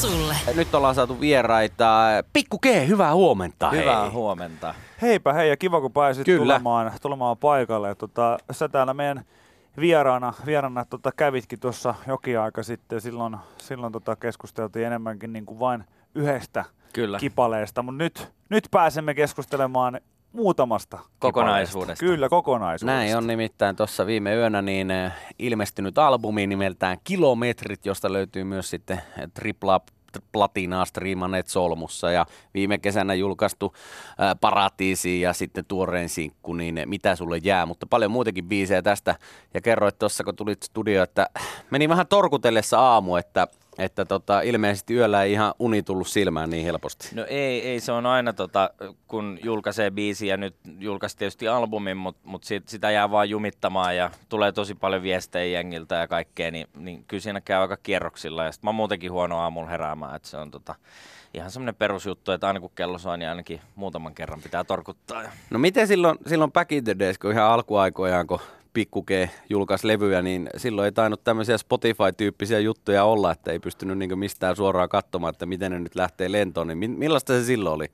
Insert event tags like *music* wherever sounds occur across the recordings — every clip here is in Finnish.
sulle. Nyt ollaan saatu vieraita. Pikku G, hyvää huomenta. Hyvää hei. huomenta. Heipä hei ja kiva kun pääsit Kyllä. tulemaan, tulemaan paikalle. Tota, sä täällä meidän vieraana, vieraana tota, kävitkin tuossa jokin aika sitten. Silloin, silloin tota, keskusteltiin enemmänkin niin kuin vain yhdestä Kyllä. kipaleesta, mutta nyt, nyt pääsemme keskustelemaan muutamasta Kokonaisuudesta. kipaleesta. Kyllä, kokonaisuudesta. Näin on nimittäin tuossa viime yönä niin eh, ilmestynyt albumi nimeltään Kilometrit, josta löytyy myös sitten tripla platinaa striimanneet solmussa ja viime kesänä julkaistu Paratiisi ja sitten tuoreen sinkku, niin mitä sulle jää, mutta paljon muutenkin biisejä tästä. Ja kerroit tuossa kun tulit studioon, että meni vähän torkutellessa aamu, että että tota, ilmeisesti yöllä ei ihan uni tullut silmään niin helposti. No ei, ei se on aina, tota, kun julkaisee biisi ja nyt julkaisi tietysti albumin, mutta mut sit, sitä jää vaan jumittamaan ja tulee tosi paljon viestejä jengiltä ja kaikkea, niin, niin kyllä siinä käy aika kierroksilla. Ja sit mä oon muutenkin huono aamulla heräämään, että se on tota, ihan semmoinen perusjuttu, että aina kun kello soi, niin ainakin muutaman kerran pitää torkuttaa. No miten silloin, silloin back in the days, kun ihan alkuaikojaan, kun Pikku G julkaisi levyjä, niin silloin ei tainnut tämmöisiä Spotify-tyyppisiä juttuja olla, että ei pystynyt niin mistään suoraan katsomaan, että miten ne nyt lähtee lentoon. Niin mi- millaista se silloin oli?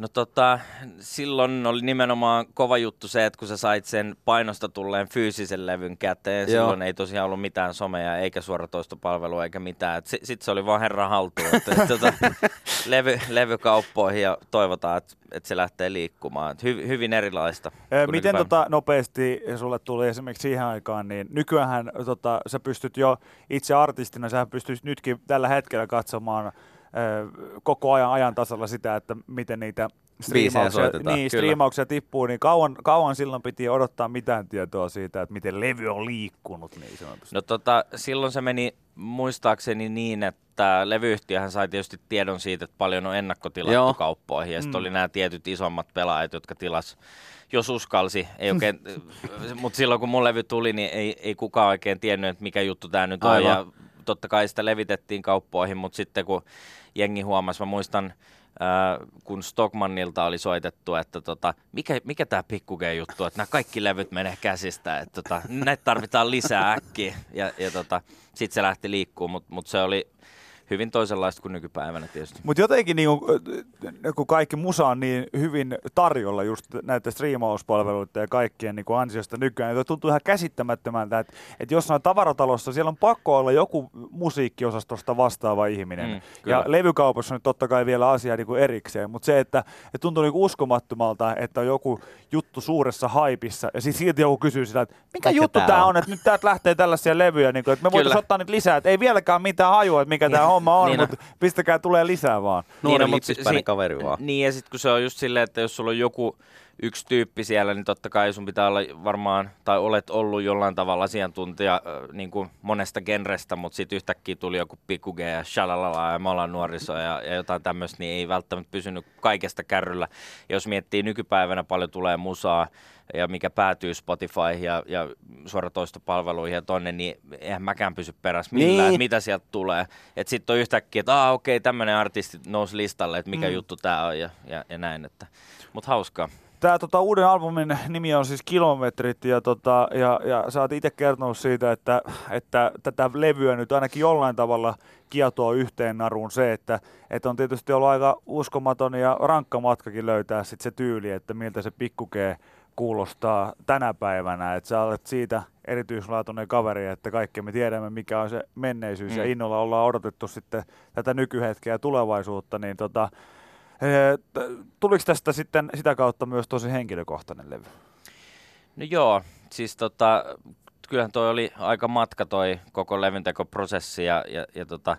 No tota, silloin oli nimenomaan kova juttu se, että kun sä sait sen painosta tulleen fyysisen levyn käteen, Joo. silloin ei tosiaan ollut mitään somea eikä suoratoistopalvelua eikä mitään. Sitten sit se oli vaan herran haltuun, että et, *laughs* tota, levy, levykauppoihin ja toivotaan, että et se lähtee liikkumaan. Et hy, hyvin erilaista. Ee, Miten tota, nopeasti sulle tuli esimerkiksi siihen aikaan, niin nykyään tota, sä pystyt jo itse artistina, sä pystyt nytkin tällä hetkellä katsomaan koko ajan ajan tasalla sitä, että miten niitä striimauksia, niin, striimauksia tippuu, niin kauan, kauan silloin piti odottaa mitään tietoa siitä, että miten levy on liikkunut niin sanotusti. No tota, silloin se meni muistaakseni niin, että levyyhtiöhän sai tietysti tiedon siitä, että paljon on ennakkotilattu Joo. kauppoihin. Ja sitten Mm. oli nämä tietyt isommat pelaajat, jotka tilas, jos uskalsi. Ei oikein, *laughs* mutta silloin kun mun levy tuli, niin ei, ei kukaan oikein tiennyt, että mikä juttu tämä nyt on. Aivan. Ja totta kai sitä levitettiin kauppoihin, mutta sitten kun jengi huomasi, mä muistan, Äh, kun Stockmannilta oli soitettu, että tota, mikä, mikä tämä pikkuge juttu, että nämä kaikki levyt menee käsistä, että tota, näitä tarvitaan lisää äkkiä. Ja, ja tota, sitten se lähti liikkumaan, mutta mut se oli hyvin toisenlaista kuin nykypäivänä tietysti. Mutta jotenkin niin kun, kun kaikki musa on niin hyvin tarjolla just näitä striimauspalveluita ja kaikkien niin ansiosta nykyään, niin tuntuu ihan käsittämättömältä, että, että jossain tavaratalossa siellä on pakko olla joku musiikkiosastosta vastaava ihminen. Mm, kyllä. ja levykaupassa on nyt totta kai vielä asia niin erikseen, mutta se, että, että tuntuu niin uskomattomalta, että on joku juttu suuressa haipissa ja sitten silti joku kysyy sitä, että mikä Mikä juttu tämä on? on, että nyt täältä lähtee tällaisia levyjä, niin kuin, että me voitaisiin ottaa niitä lisää, että ei vieläkään mitään hajua, että mikä tämä *laughs* homma on, Niin on. mutta pistäkää tulee lisää vaan. Nuori no, mut lipsispäinen si- kaveri vaan. Niin, ja sitten kun se on just silleen, että jos sulla on joku yksi tyyppi siellä, niin totta kai sun pitää olla varmaan, tai olet ollut jollain tavalla asiantuntija niin kuin monesta genrestä, mutta sitten yhtäkkiä tuli joku pikku G ja shalalala ja ollaan nuoriso ja, ja jotain tämmöistä, niin ei välttämättä pysynyt kaikesta kärryllä. Jos miettii nykypäivänä paljon tulee musaa, ja mikä päätyy Spotify ja, ja suoratoistopalveluihin ja tonne, niin eihän mäkään pysy perässä millään, Niin. mitä sieltä tulee. Että sitten on yhtäkkiä, että okei, tämmöinen artisti nousi listalle, että mikä Mm. juttu tämä on ja, ja, ja näin. Että. Mutta hauskaa. Tämä tota, uuden albumin nimi on siis Kilometrit ja, tota, ja, ja sä oot itse kertonut siitä, että, että tätä levyä nyt ainakin jollain tavalla kietoo yhteen naruun se, että, että on tietysti ollut aika uskomaton ja rankka matkakin löytää sit se tyyli, että miltä se pikkukee kuulostaa tänä päivänä, että sä olet siitä erityislaatuinen kaveri, että kaikki me tiedämme, mikä on se menneisyys mm. ja innolla ollaan odotettu sitten tätä nykyhetkeä ja tulevaisuutta, niin tota, tuliko tästä sitten sitä kautta myös tosi henkilökohtainen levy? No joo, siis tota, kyllähän toi oli aika matka toi koko levyntekoprosessi ja, ja, ja tota,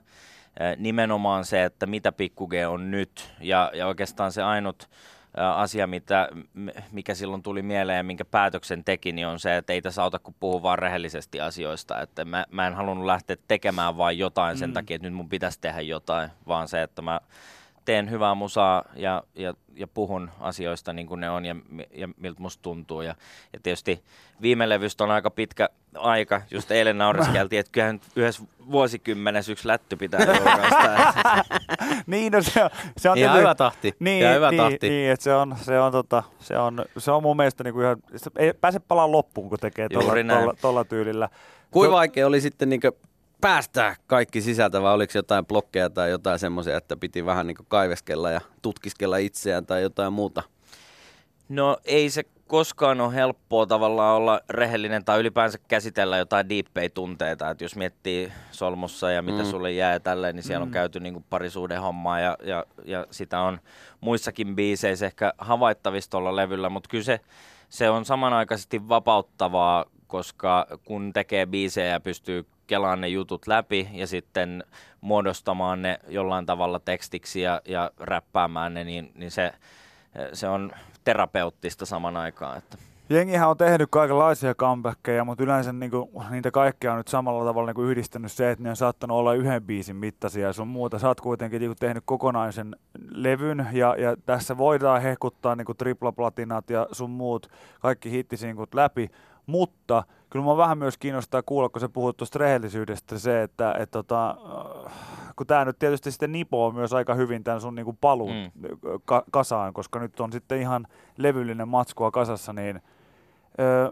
eh, nimenomaan se, että mitä Pikku G on nyt ja, ja oikeastaan se ainut ä, asia, mitä, mikä silloin tuli mieleen ja minkä päätöksen teki, niin on se, että ei tässä auta kuin puhua vaan rehellisesti asioista. Että mä, mä en halunnut lähteä tekemään vain jotain sen Mm. takia, että nyt mun pitäisi tehdä jotain, vaan se, että mä teen hyvää musaa ja, ja, ja puhun asioista niin kuin ne on ja, ja miltä musta tuntuu. Ja, ja tietysti viime levystä on aika pitkä aika. Just eilen naureskeltiin, että kyllähän nyt yhdessä vuosikymmenessä yksi lätty pitää julkaista. *laughs* niin, no se on, se on Ihan tietysti- hyvä tahti. Niin, Ihan hyvä niin, tahti. niin että se on, se on, tota, se on, se on mun mielestä niinku ihan, se ei pääse palaa loppuun, kun tekee tuolla, näin. tuolla, tuolla tyylillä. Kuinka vaikea oli sitten niin päästää kaikki sisältä vai oliko jotain blokkeja tai jotain semmoisia, että piti vähän niin kaiveskella ja tutkiskella itseään tai jotain muuta? No ei se koskaan ole helppoa tavallaan olla rehellinen tai ylipäänsä käsitellä jotain diippejä tunteita. Et jos miettii solmussa ja mitä mm. sulle jää tälleen, niin siellä mm. on käyty niin parisuuden hommaa ja, ja, ja, sitä on muissakin biiseissä ehkä havaittavista olla levyllä, mutta kyllä se, se on samanaikaisesti vapauttavaa, koska kun tekee biisejä ja pystyy kelaan ne jutut läpi ja sitten muodostamaan ne jollain tavalla tekstiksi ja, ja räppäämään ne, niin, niin se, se on terapeuttista saman aikaan. Että. Jengihän on tehnyt kaikenlaisia comebackkejä, mutta yleensä niinku, niitä kaikkea on nyt samalla tavalla niinku yhdistänyt se, että ne on saattanut olla yhden biisin mittaisia ja sun muuta. Sä oot kuitenkin niinku tehnyt kokonaisen levyn ja, ja tässä voidaan hehkuttaa niinku triplaplatinat ja sun muut kaikki hittisinkut läpi, mutta kyllä mä vähän myös kiinnostaa kuulla, kun sä puhut tuosta rehellisyydestä se, että et tota, kun tämä nyt tietysti sitten nipoo myös aika hyvin tämän sun niinku paluun mm. ka- kasaan, koska nyt on sitten ihan levyllinen matskua kasassa, niin ö,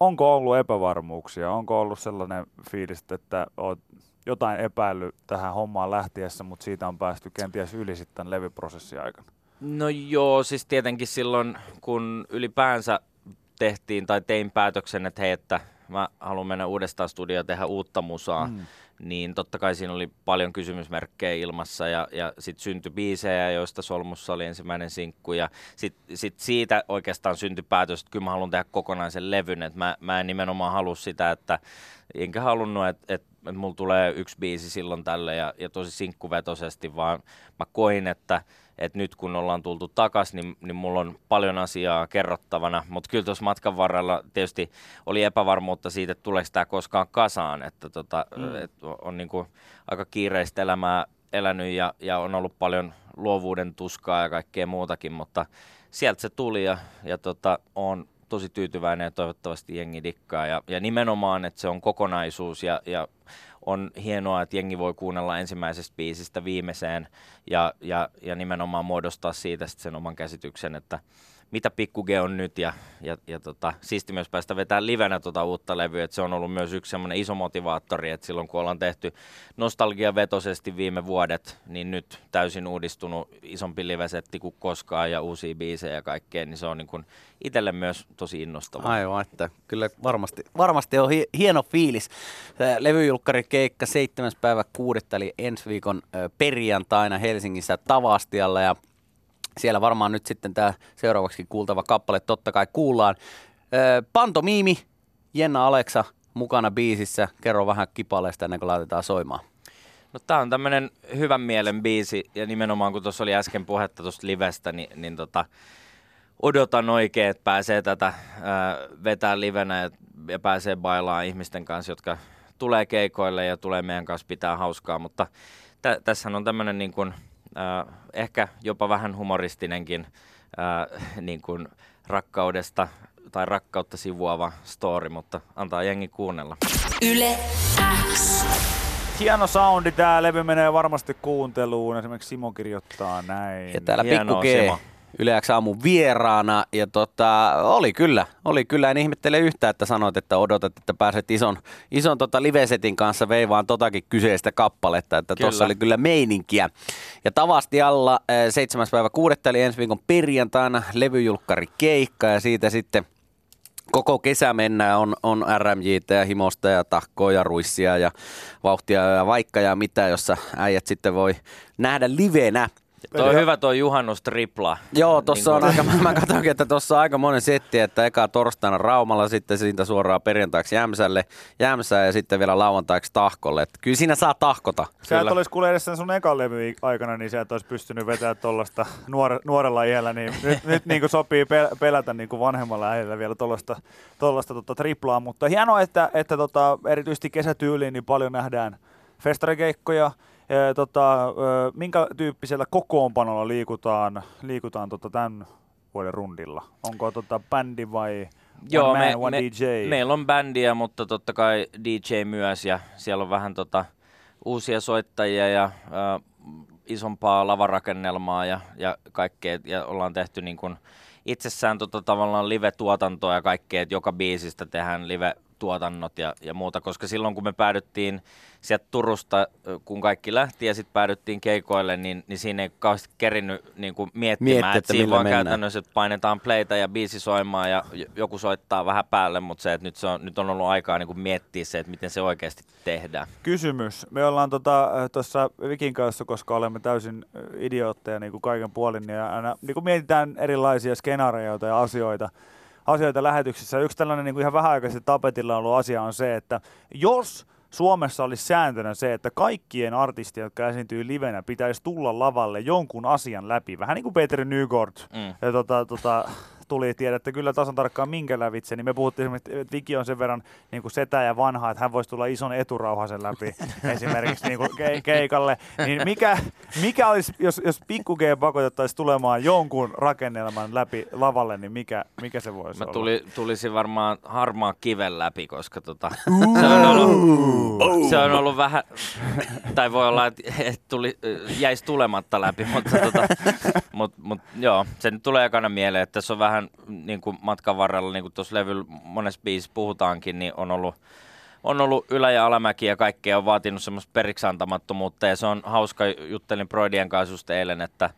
onko ollut epävarmuuksia? Onko ollut sellainen fiilis, että oot jotain epäillyt tähän hommaan lähtiessä, mutta siitä on päästy kenties yli sitten levyprosessin aikana? No joo, siis tietenkin silloin, kun ylipäänsä tehtiin tai tein päätöksen, että hei, että mä haluan mennä uudestaan studioon tehdä uutta musaa, mm. niin totta kai siinä oli paljon kysymysmerkkejä ilmassa ja, ja sitten syntyi biisejä, joista Solmussa oli ensimmäinen sinkku ja sitten sit siitä oikeastaan syntyi päätös, että kyllä mä haluan tehdä kokonaisen levyn, että mä, mä en nimenomaan halua sitä, että enkä halunnut, että, että, että mulla tulee yksi biisi silloin tälle ja, ja tosi sinkkuvetosesti, vaan mä koin, että että nyt kun ollaan tultu takaisin, niin, niin mulla on paljon asiaa kerrottavana, mutta kyllä tuossa matkan varrella tietysti oli epävarmuutta siitä, että tuleeko tämä koskaan kasaan, että tota, mm. et on niin kuin aika kiireistä elämää elänyt ja, ja on ollut paljon luovuuden tuskaa ja kaikkea muutakin, mutta sieltä se tuli ja, ja tota, on tosi tyytyväinen ja toivottavasti jengi dikkaa. Ja, ja nimenomaan, että se on kokonaisuus ja, ja on hienoa, että jengi voi kuunnella ensimmäisestä biisistä viimeiseen ja, ja, ja nimenomaan muodostaa siitä sen oman käsityksen, että mitä Pikku G on nyt ja, ja, ja tota, siisti myös päästä vetämään livenä tuota uutta levyä, että se on ollut myös yksi semmoinen iso motivaattori, että silloin kun ollaan tehty nostalgiavetosesti viime vuodet, niin nyt täysin uudistunut isompi livesetti kuin koskaan ja uusia biisejä ja kaikkea, niin se on niin itselle myös tosi innostavaa. Aivan, että kyllä varmasti, varmasti on hieno fiilis. Levyjulkkari keikka 7. päivä 6. eli ensi viikon perjantaina Helsingissä Tavastialla ja siellä varmaan nyt sitten tämä seuraavaksi kuultava kappale totta kai kuullaan. pantomiimi, Jenna Aleksa mukana biisissä. Kerro vähän kipaleesta ennen kuin laitetaan soimaan. No tää on tämmönen hyvän mielen biisi ja nimenomaan kun tuossa oli äsken puhetta tuosta livestä, niin, niin tota, odotan oikein, että pääsee tätä ää, vetää livenä ja, ja pääsee bailaan ihmisten kanssa, jotka tulee keikoille ja tulee meidän kanssa pitää hauskaa, mutta tä, tässä on tämmöinen niin kuin, äh, ehkä jopa vähän humoristinenkin äh, niin kuin rakkaudesta tai rakkautta sivuava story, mutta antaa jengi kuunnella. Yle X. Hieno soundi, tämä levy menee varmasti kuunteluun, esimerkiksi Simo kirjoittaa näin. Ja täällä Pikku G, Simo. Yle X aamun vieraana ja tota, oli kyllä, oli kyllä, en ihmettele yhtään, että sanoit, että odotat, että pääset ison, ison tota livesetin kanssa veivaan totakin kyseistä kappaletta, että tuossa oli kyllä meininkiä. Ja tavasti alla 7. Eh, päivä 6. eli ensi viikon perjantaina levyjulkkari keikka ja siitä sitten koko kesä mennään, on, on RMJtä ja himosta ja tahkoa ja ruissia ja vauhtia ja vaikka ja mitä, jossa äijät sitten voi nähdä livenä. Tuo on hyvä tuo juhannus tripla. Joo, tuossa niin on aika, *laughs* mä katsoinkin, että tuossa on aika monen setti, että eka torstaina Raumalla, sitten siitä suoraan perjantaiksi Jämsälle, Jämsään ja sitten vielä lauantaiksi Tahkolle. Että kyllä siinä saa tahkota. Sä et olisi kuule edes sen sun ekan levy aikana, niin sä et olisi pystynyt vetämään tuollaista nuore, nuorella iällä, niin nyt, *laughs* nyt niin kuin sopii pelätä niin kuin vanhemmalla äijällä vielä tuollaista, tuollaista tota, triplaa, mutta hienoa, että, että tota, erityisesti kesätyyliin niin paljon nähdään festarikeikkoja, E, tota, minkä tyyppisellä kokoonpanolla liikutaan, liikutaan tota tämän vuoden rundilla? Onko tota bändi vai Joo, one man, me, one me, DJ? Meillä on bändiä, mutta totta kai DJ myös ja siellä on vähän tota, uusia soittajia ja äh, isompaa lavarakennelmaa ja, ja kaikkea. Ja ollaan tehty niin kuin itsessään tota, tavallaan live-tuotantoa ja kaikkea, että joka biisistä tehdään live tuotannot ja, ja muuta, koska silloin kun me päädyttiin sieltä Turusta, kun kaikki lähti ja sitten päädyttiin keikoille, niin, niin siinä ei kauheasti kerinnyt niin kuin miettimään, Mietti, että, että siinä vaan mennään. käytännössä, että painetaan playtä ja biisi soimaan ja joku soittaa vähän päälle, mutta se, että nyt, se on, nyt on ollut aikaa niin kuin miettiä se, että miten se oikeasti tehdään. Kysymys. Me ollaan tuossa tota, Vikin kanssa, koska olemme täysin idiootteja niin kuin kaiken puolin, niin aina niin kuin mietitään erilaisia skenaarioita ja asioita, asioita lähetyksissä. Yksi tällainen niin kuin ihan vähäaikaisesti tapetilla ollut asia on se, että jos Suomessa olisi sääntönä se, että kaikkien artistien, jotka esiintyy livenä, pitäisi tulla lavalle jonkun asian läpi. Vähän niin kuin Peter Nygård Mm. ja tota, tota, tuli, tiedätte kyllä tasan tarkkaan minkä lävitse, niin me puhuttiin esimerkiksi, että Viki on sen verran niin kuin setä ja vanha, että hän voisi tulla ison eturauhasen läpi *laughs* esimerkiksi niin kuin ke- keikalle. Niin mikä, mikä olisi, jos, jos Pikku G pakotettaisiin tulemaan jonkun rakennelman läpi lavalle, niin mikä, mikä se voisi Mä olla? tuli, tulisin varmaan harmaa kiven läpi, koska tota, se, on ollut, se on ollut vähän, tai voi olla, että et tuli, jäisi tulematta läpi, mutta tota, mut, mut, joo, se nyt tulee ekana mieleen, että tässä on vähän niin kuin matkan varrella, niin kuin tuossa levyllä monessa biisissä puhutaankin, niin on ollut on ollut ylä- ja alamäki ja kaikkea on vaatinut semmoista periksantamattomuutta ja se on hauska, juttelin Broidien kanssa just eilen, että,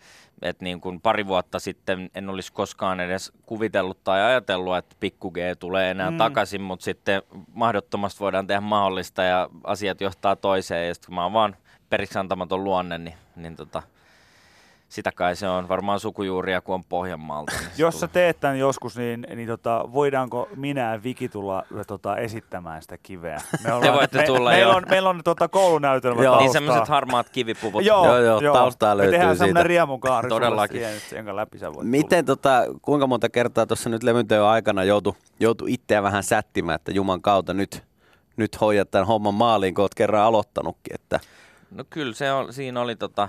että niin kuin pari vuotta sitten en olisi koskaan edes kuvitellut tai ajatellut, että pikku G tulee enää mm. takaisin, mutta sitten mahdottomasti voidaan tehdä mahdollista ja asiat johtaa toiseen ja sitten kun mä oon vaan periksantamaton luonne, niin, niin tota, sitä kai se on varmaan sukujuuria, kun on Pohjanmaalta. Niin se Jos sä tulee. teet tämän joskus, niin, niin tota, voidaanko minä ja Viki tulla tota, esittämään sitä kiveä? *laughs* Me voitte tulla, meillä joo. on, meillä on tota, koulunäytelmä Joo. Niin semmoiset harmaat kivipuvut. Joo, joo, taustaa löytyy Me tehdään siitä. semmoinen riemukaari Todellakin. sulle siihen, jonka läpi sä voit Miten tota, kuinka monta kertaa tuossa nyt levynteon aikana joutu, joutu itseä vähän sättimään, että Juman kautta nyt, nyt hoidat tämän homman maaliin, kun oot kerran aloittanutkin, että No kyllä se on, siinä oli tota,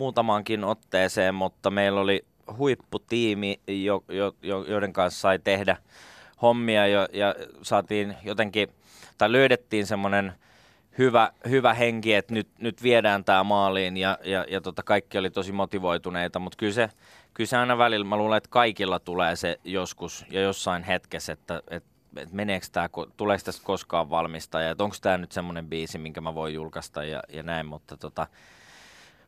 muutamankin otteeseen, mutta meillä oli huipputiimi, jo, jo, jo, joiden kanssa sai tehdä hommia jo, ja saatiin jotenkin, tai löydettiin semmoinen hyvä, hyvä henki, että nyt, nyt viedään tämä maaliin ja, ja, ja tota, kaikki oli tosi motivoituneita, mutta kyllä se, kyllä se aina välillä, mä luulen, että kaikilla tulee se joskus ja jossain hetkessä, että, että että meneekö ko- tuleeko tästä koskaan valmista ja onko tämä nyt semmoinen biisi, minkä mä voin julkaista ja, ja näin, mutta, tota,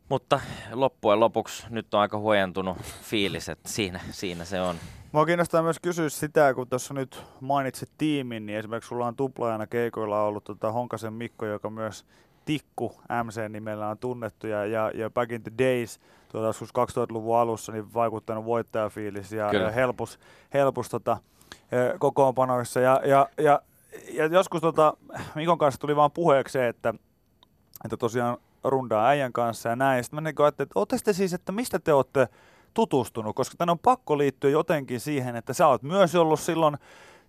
mutta loppujen lopuksi nyt on aika huojentunut fiilis, että siinä, siinä se on. Mua kiinnostaa myös kysyä sitä, kun tuossa nyt mainitsit tiimin, niin esimerkiksi sulla on tuplaajana keikoilla ollut tota Honkasen Mikko, joka myös Tikku MC-nimellä on tunnettu ja, ja, ja Back in the Days tuota, joskus 2000-luvun alussa niin vaikuttanut voittajafiilis ja, Kyllä. ja helpus, helpus tota, kokoonpanoissa. Ja, ja, ja, ja joskus tota, Mikon kanssa tuli vaan puheeksi se, että, että tosiaan rundaa äijän kanssa ja näin. Sitten mä niin ajattelin, että ootte te siis, että mistä te olette tutustunut, koska tänne on pakko liittyä jotenkin siihen, että sä oot myös ollut silloin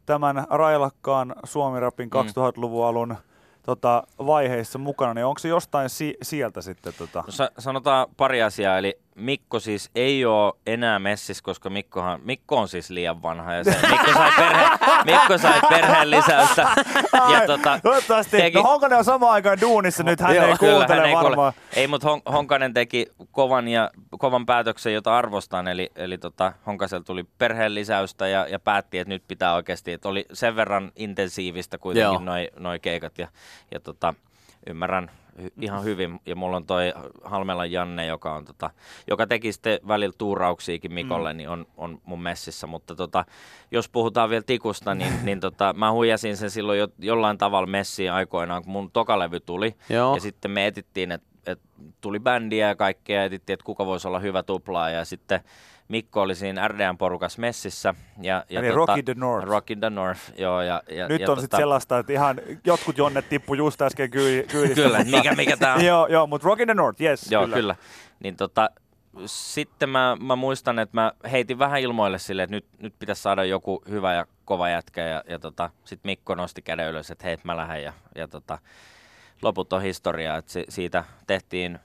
tämän railakkaan Suomirapin Mm. 2000-luvun alun tota, vaiheissa mukana, niin onko se jostain si- sieltä sitten? Tota? No, sa- sanotaan pari asiaa, eli Mikko siis ei ole enää messissä, koska Mikkohan, Mikko on siis liian vanha ja se, Mikko sai, perhe, Mikko sai perheen lisäystä. Ja tota, Toivottavasti. teki- No Honkanen on samaan aikaan duunissa nyt, hän Joo, ei kyllä, kuuntele hän ei kuule. varmaan. Ei, mutta Hon- Honkanen teki kovan, ja, kovan päätöksen, jota arvostan, eli, eli tota, Honkasella tuli perheen lisäystä ja, ja päätti, että nyt pitää oikeasti, että oli sen verran intensiivistä kuitenkin noi, noi keikat, ja, ja tota, ymmärrän ihan hyvin, ja mulla on toi Halmelan Janne, joka, on, tota, joka teki sitten välillä tuurauksiakin Mikolle, mm. niin on, on mun messissä, mutta tota, jos puhutaan vielä tikusta, niin, *laughs* niin tota, mä huijasin sen silloin jo, jollain tavalla messiin aikoinaan, kun mun tokalevy tuli, joo. ja sitten me etittiin, että et tuli bändiä ja kaikkea, ja etittiin, että kuka voisi olla hyvä tuplaa. Ja sitten Mikko oli siinä RDN porukas messissä. Ja, ja Eli Rock in the North. Rock in the North, joo. Ja, ja, Nyt ja on sitten sellaista, että ihan jotkut jonnet tippu just äsken kyy- *laughs* kyydistä. Kyllä, mutta- mikä, mikä tää on. *laughs* joo, joo, mutta Rock in the North, yes. Joo, kyllä. kyllä. Niin tota, sitten mä, mä muistan, että mä heitin vähän ilmoille sille, että nyt, nyt pitäisi saada joku hyvä ja kova jätkä. Ja, ja tota, sitten Mikko nosti käden ylös, että hei, mä lähden. Ja, ja tota, loput on historiaa, si, siitä tehtiin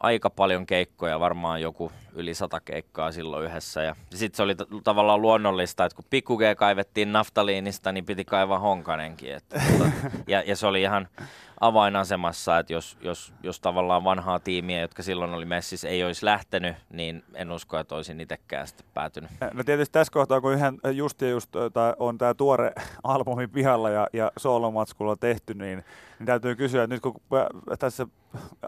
aika paljon keikkoja, varmaan joku yli sata keikkaa silloin yhdessä. Ja sitten se oli t- tavallaan luonnollista, että kun Pikku G kaivettiin naftaliinista, niin piti kaivaa Honkanenkin. Et, tota, *laughs* ja, ja se oli ihan avainasemassa, että jos, jos, jos tavallaan vanhaa tiimiä, jotka silloin oli messissä, ei olisi lähtenyt, niin en usko, että olisin itsekään sitten päätynyt. No tietysti tässä kohtaa, kun yhden just ja just on tämä tuore *laughs* albumi pihalla ja, ja soolomatskulla tehty, niin, niin täytyy kysyä, että nyt kun tässä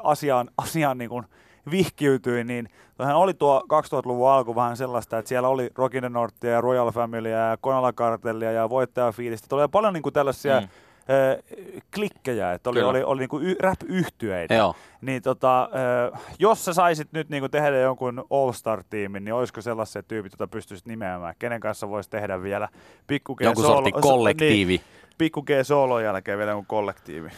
asiaan, asiaan niin kuin vihkiytyi, niin toihan oli tuo 2000-luvun alku vähän sellaista, että siellä oli Rockin Nortia ja Royal Familya ja Konala Kartellia ja Voittajafiilistä. Oli paljon niin kuin tällaisia mm klikkejä, että oli, oli, oli niinku rap-yhtyeitä. Joo. Niin tota, jos sä saisit nyt niinku tehdä jonkun All-Star-tiimin, niin olisiko sellaiset tyypit, joita pystyisit nimeämään? Kenen kanssa voisi tehdä vielä pikku Jonkun sortin kollektiivi. Niin, pikku G-soolon jälkeen vielä jonkun kollektiivi.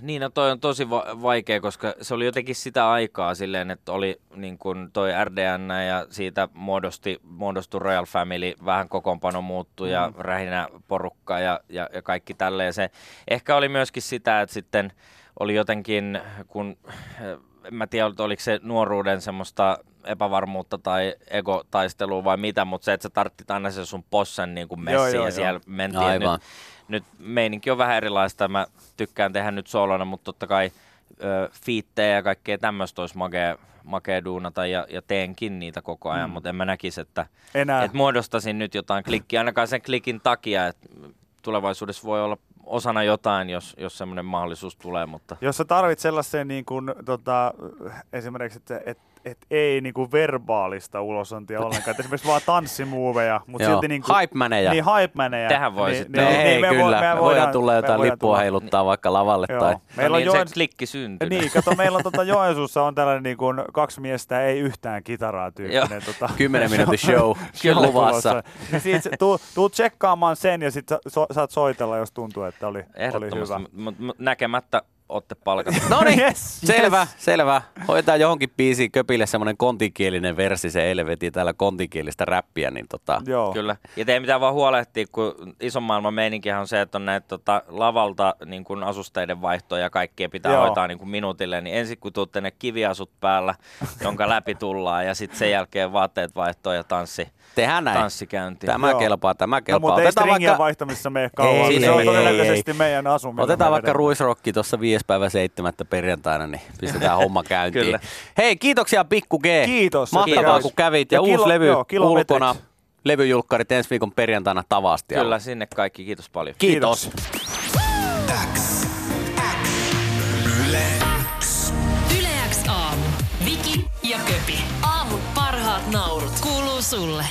Niin, no toi on tosi va- vaikea, koska se oli jotenkin sitä aikaa silleen, että oli niin kuin toi RDN ja siitä muodosti, muodostui Royal Family, vähän kokoonpano muuttui mm. ja rähinä porukka ja, ja, ja kaikki tälleen. Se ehkä oli myöskin sitä, että sitten oli jotenkin, kun en mä tiedä, oliko se nuoruuden semmoista epävarmuutta tai egotaistelua vai mitä, mutta se, että sä tarttit aina sen sun possen niin kuin messi joo, joo, ja siellä joo. mentiin Aivan. nyt nyt meininki on vähän erilaista. Mä tykkään tehdä nyt solona, mutta totta kai ö, fiittejä ja kaikkea tämmöistä olisi makea, makea duunata ja, ja teenkin niitä koko ajan, mm. mutta en mä näkisi, että, Enää. että muodostasin nyt jotain klikkiä, ainakaan sen klikin takia, että tulevaisuudessa voi olla osana jotain, jos, jos semmoinen mahdollisuus tulee. Mutta... Jos sä tarvit sellaisen niin kuin, tota, esimerkiksi, että, että et ei niinku verbaalista ulosantia ollenkaan, että esimerkiksi vaan tanssimuoveja, mutta silti niinku... Hype-manejä. Niin, hype-manejä. Tähän voisi. Niin, niin, niin, me kyllä, me, me voidaan tulla jotain lippua tulla. heiluttaa vaikka lavalle. Joo. Tai... Meillä no on niin, Joen... se klikki syntyy. Niin, kato, meillä on tota Joensuussa on tällainen niin kuin kaksi miestä, ei yhtään kitaraa tyyppinen. Tota, Kymmenen *laughs* minuutin show, show luvassa. Niin siitä, tuu, tuu tsekkaamaan sen ja sitten so, saat soitella, jos tuntuu, että oli, oli hyvä. Näkemättä olette palkattu. *laughs* No niin, yes, selvä, yes. selvä. Hoidetaan johonkin biisiin köpille semmoinen kontikielinen versi, se eilen veti täällä kontikielistä räppiä, niin tota. Joo. Kyllä, ja ei mitään vaan huolehtia, kun ison maailman meininkihän on se, että on näitä tota, lavalta niin kun asusteiden vaihtoja ja kaikkea pitää Joo. hoitaa niin kun minuutille, niin ensin kun tuutte ne kiviasut päällä, jonka läpi tullaan, ja sitten sen jälkeen vaatteet vaihtoa ja tanssi. Tehdään näin. Tanssikäynti. Tämä Joo. kelpaa, tämä kelpaa. No, mutta ei vaikka... vaihtamissa mene kauan. Ei, se on todennäköisesti meidän asuminen. Otetaan vaikka ruisrokki tuossa 5. päivä 7. perjantaina, niin pistetään *laughs* homma käyntiin. Kyllä. Hei, kiitoksia Pikku G. Kiitos. Mahtavaa, Kiitos. kun kävit. Ja, ja uusi kilo, levy joo, ulkona. Levyjulkkarit ensi viikon perjantaina Tavastialla. Kyllä, sinne kaikki. Kiitos paljon. Kiitos. Kiitos. Yle X. Yle X aamu. Viki ja Köpi. Aamun parhaat naurut kuuluu sulle.